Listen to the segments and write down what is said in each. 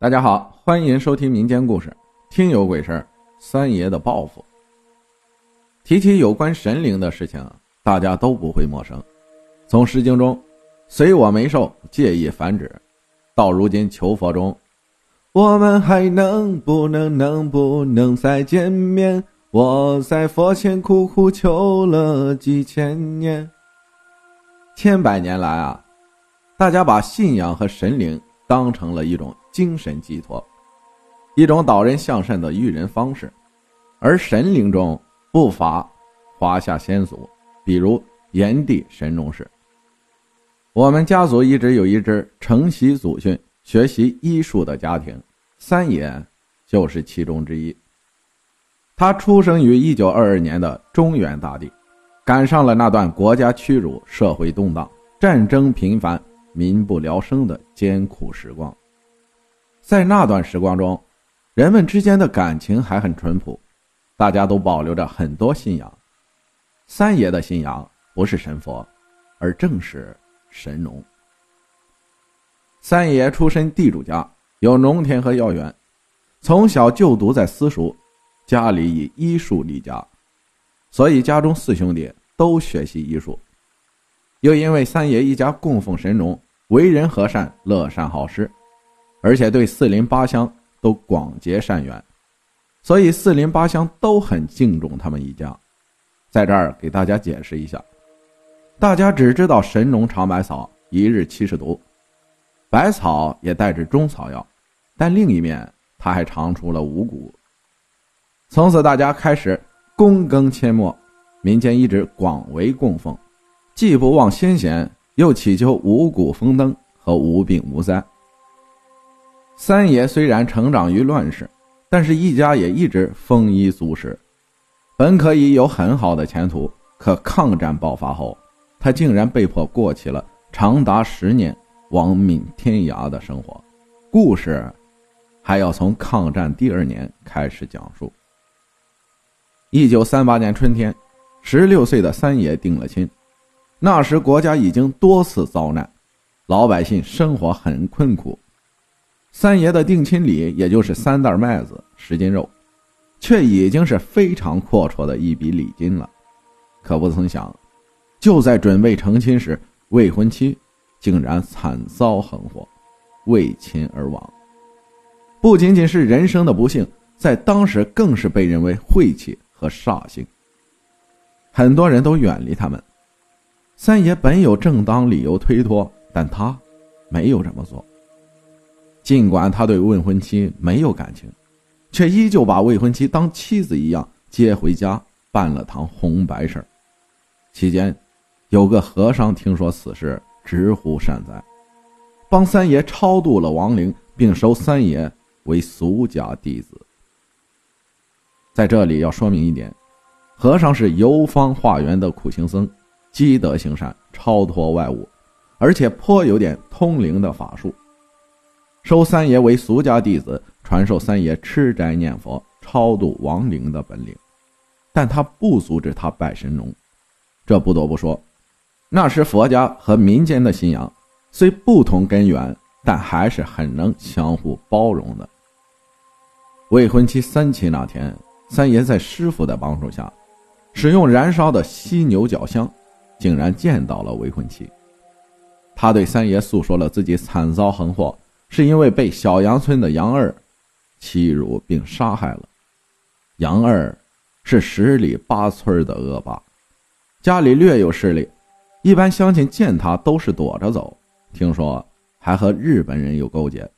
大家好，欢迎收听民间故事《听有鬼事三爷的报复。提起有关神灵的事情，大家都不会陌生。从《诗经》中“随我眉寿，借意繁殖”，到如今求佛中“我们还能不能能不能再见面？我在佛前苦苦求了几千年。”千百年来啊，大家把信仰和神灵当成了一种。精神寄托，一种导人向善的育人方式，而神灵中不乏华夏先祖，比如炎帝神农氏。我们家族一直有一支承袭祖训、学习医术的家庭，三爷就是其中之一。他出生于一九二二年的中原大地，赶上了那段国家屈辱、社会动荡、战争频繁、民不聊生的艰苦时光。在那段时光中，人们之间的感情还很淳朴，大家都保留着很多信仰。三爷的信仰不是神佛，而正是神农。三爷出身地主家，有农田和药园，从小就读在私塾，家里以医术立家，所以家中四兄弟都学习医术。又因为三爷一家供奉神农，为人和善，乐善好施。而且对四邻八乡都广结善缘，所以四邻八乡都很敬重他们一家。在这儿给大家解释一下，大家只知道神农尝百草，一日七十毒，百草也带着中草药，但另一面他还尝出了五谷。从此大家开始躬耕阡陌，民间一直广为供奉，既不忘先贤，又祈求五谷丰登和无病无灾。三爷虽然成长于乱世，但是一家也一直丰衣足食，本可以有很好的前途。可抗战爆发后，他竟然被迫过起了长达十年亡命天涯的生活。故事还要从抗战第二年开始讲述。一九三八年春天，十六岁的三爷定了亲。那时国家已经多次遭难，老百姓生活很困苦。三爷的定亲礼，也就是三袋麦子、十斤肉，却已经是非常阔绰的一笔礼金了。可不曾想，就在准备成亲时，未婚妻竟然惨遭横祸，为亲而亡。不仅仅是人生的不幸，在当时更是被认为晦气和煞星。很多人都远离他们。三爷本有正当理由推脱，但他没有这么做。尽管他对未婚妻没有感情，却依旧把未婚妻当妻子一样接回家，办了堂红白事儿期间，有个和尚听说此事，直呼善哉，帮三爷超度了亡灵，并收三爷为俗家弟子。在这里要说明一点，和尚是游方化缘的苦行僧，积德行善，超脱外物，而且颇有点通灵的法术。收三爷为俗家弟子，传授三爷吃斋念佛、超度亡灵的本领，但他不阻止他拜神农。这不得不说，那时佛家和民间的信仰虽不同根源，但还是很能相互包容的。未婚妻三七那天，三爷在师傅的帮助下，使用燃烧的犀牛角香，竟然见到了未婚妻。他对三爷诉说了自己惨遭横祸。是因为被小杨村的杨二欺辱并杀害了。杨二是十里八村的恶霸，家里略有势力，一般乡亲见他都是躲着走。听说还和日本人有勾结。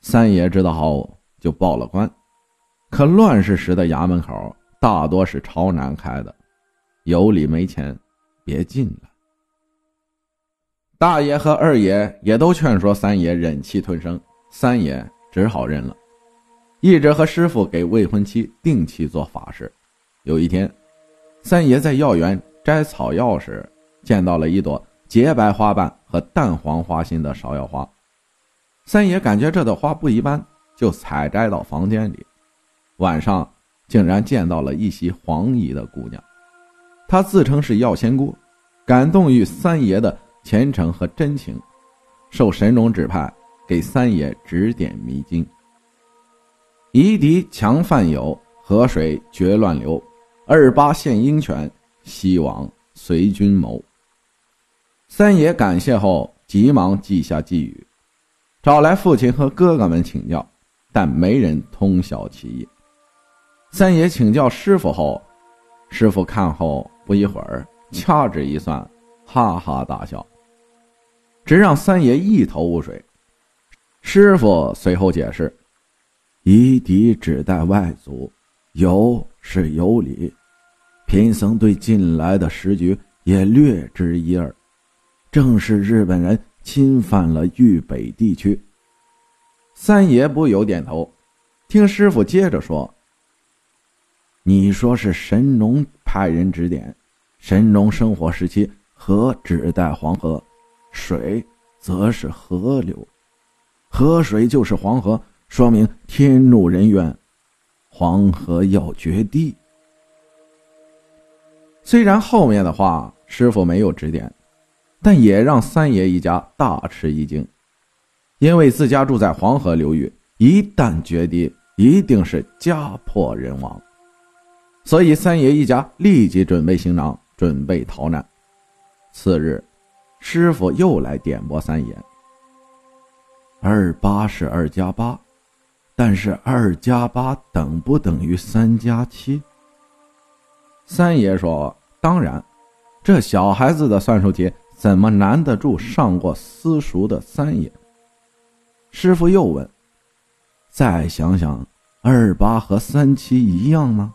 三爷知道后就报了官，可乱世时的衙门口大多是朝南开的，有理没钱，别进了。大爷和二爷也都劝说三爷忍气吞声，三爷只好认了，一直和师傅给未婚妻定期做法事。有一天，三爷在药园摘草药时，见到了一朵洁白花瓣和淡黄花心的芍药花。三爷感觉这朵花不一般，就采摘到房间里。晚上，竟然见到了一袭黄衣的姑娘，她自称是药仙姑，感动于三爷的。虔诚和真情，受神龙指派，给三爷指点迷津。夷狄强犯友，河水绝乱流。二八献鹰犬，西王随军谋。三爷感谢后，急忙记下寄语，找来父亲和哥哥们请教，但没人通晓其意。三爷请教师傅后，师傅看后不一会儿掐指一算，哈哈大笑。只让三爷一头雾水。师傅随后解释：“夷狄指代外族，有是有理。贫僧对近来的时局也略知一二，正是日本人侵犯了豫北地区。”三爷不由点头。听师傅接着说：“你说是神农派人指点，神农生活时期河指代黄河？”水则是河流，河水就是黄河，说明天怒人怨，黄河要决堤。虽然后面的话师傅没有指点，但也让三爷一家大吃一惊，因为自家住在黄河流域，一旦决堤，一定是家破人亡，所以三爷一家立即准备行囊，准备逃难。次日。师傅又来点拨三爷。二八是二加八，但是二加八等不等于三加七？三爷说：“当然，这小孩子的算术题怎么难得住上过私塾的三爷？”师傅又问：“再想想，二八和三七一样吗？”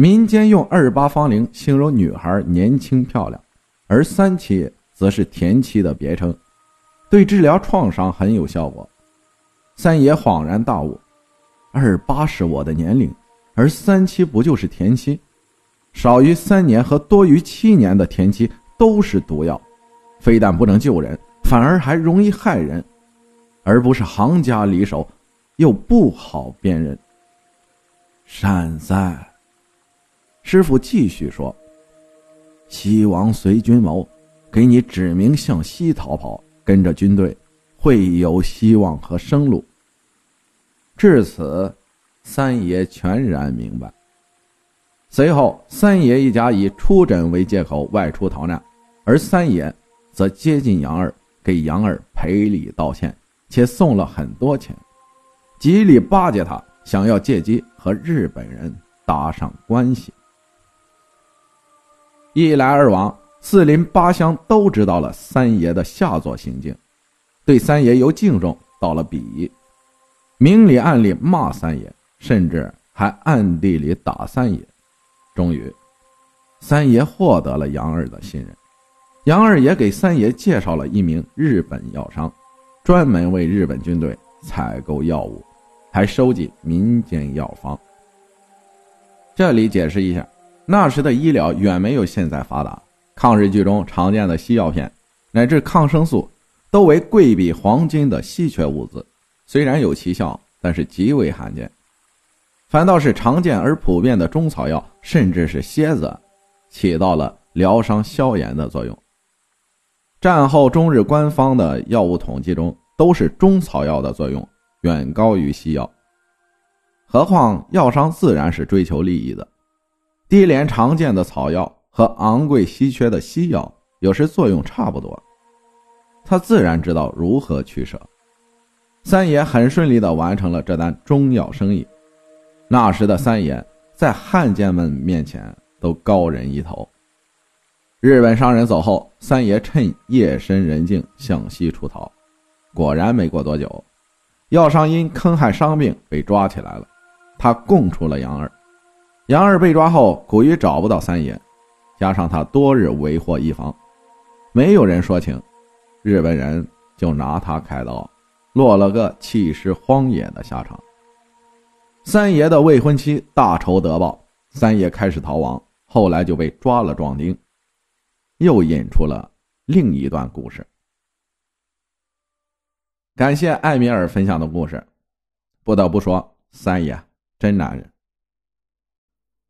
民间用二八芳龄形容女孩年轻漂亮。而三七则是田七的别称，对治疗创伤很有效果。三爷恍然大悟：二八是我的年龄，而三七不就是田七？少于三年和多于七年的田七都是毒药，非但不能救人，反而还容易害人，而不是行家里手，又不好辨认。善哉，师傅继续说。西王随军谋，给你指明向西逃跑，跟着军队会有希望和生路。至此，三爷全然明白。随后，三爷一家以出诊为借口外出逃难，而三爷则接近杨二，给杨二赔礼道歉，且送了很多钱，极力巴结他，想要借机和日本人搭上关系。一来二往，四邻八乡都知道了三爷的下作行径，对三爷由敬重到了鄙夷，明里暗里骂三爷，甚至还暗地里打三爷。终于，三爷获得了杨二的信任，杨二也给三爷介绍了一名日本药商，专门为日本军队采购药物，还收集民间药方。这里解释一下。那时的医疗远没有现在发达，抗日剧中常见的西药片，乃至抗生素，都为贵比黄金的稀缺物资。虽然有奇效，但是极为罕见。反倒是常见而普遍的中草药，甚至是蝎子，起到了疗伤消炎的作用。战后中日官方的药物统计中，都是中草药的作用远高于西药。何况药商自然是追求利益的。低廉常见的草药和昂贵稀缺的西药有时作用差不多，他自然知道如何取舍。三爷很顺利地完成了这单中药生意。那时的三爷在汉奸们面前都高人一头。日本商人走后，三爷趁夜深人静向西出逃，果然没过多久，药商因坑害伤病被抓起来了，他供出了杨二。杨二被抓后，苦于找不到三爷，加上他多日为祸一方，没有人说情，日本人就拿他开刀，落了个弃尸荒野的下场。三爷的未婚妻大仇得报，三爷开始逃亡，后来就被抓了壮丁，又引出了另一段故事。感谢艾米尔分享的故事，不得不说，三爷真男人。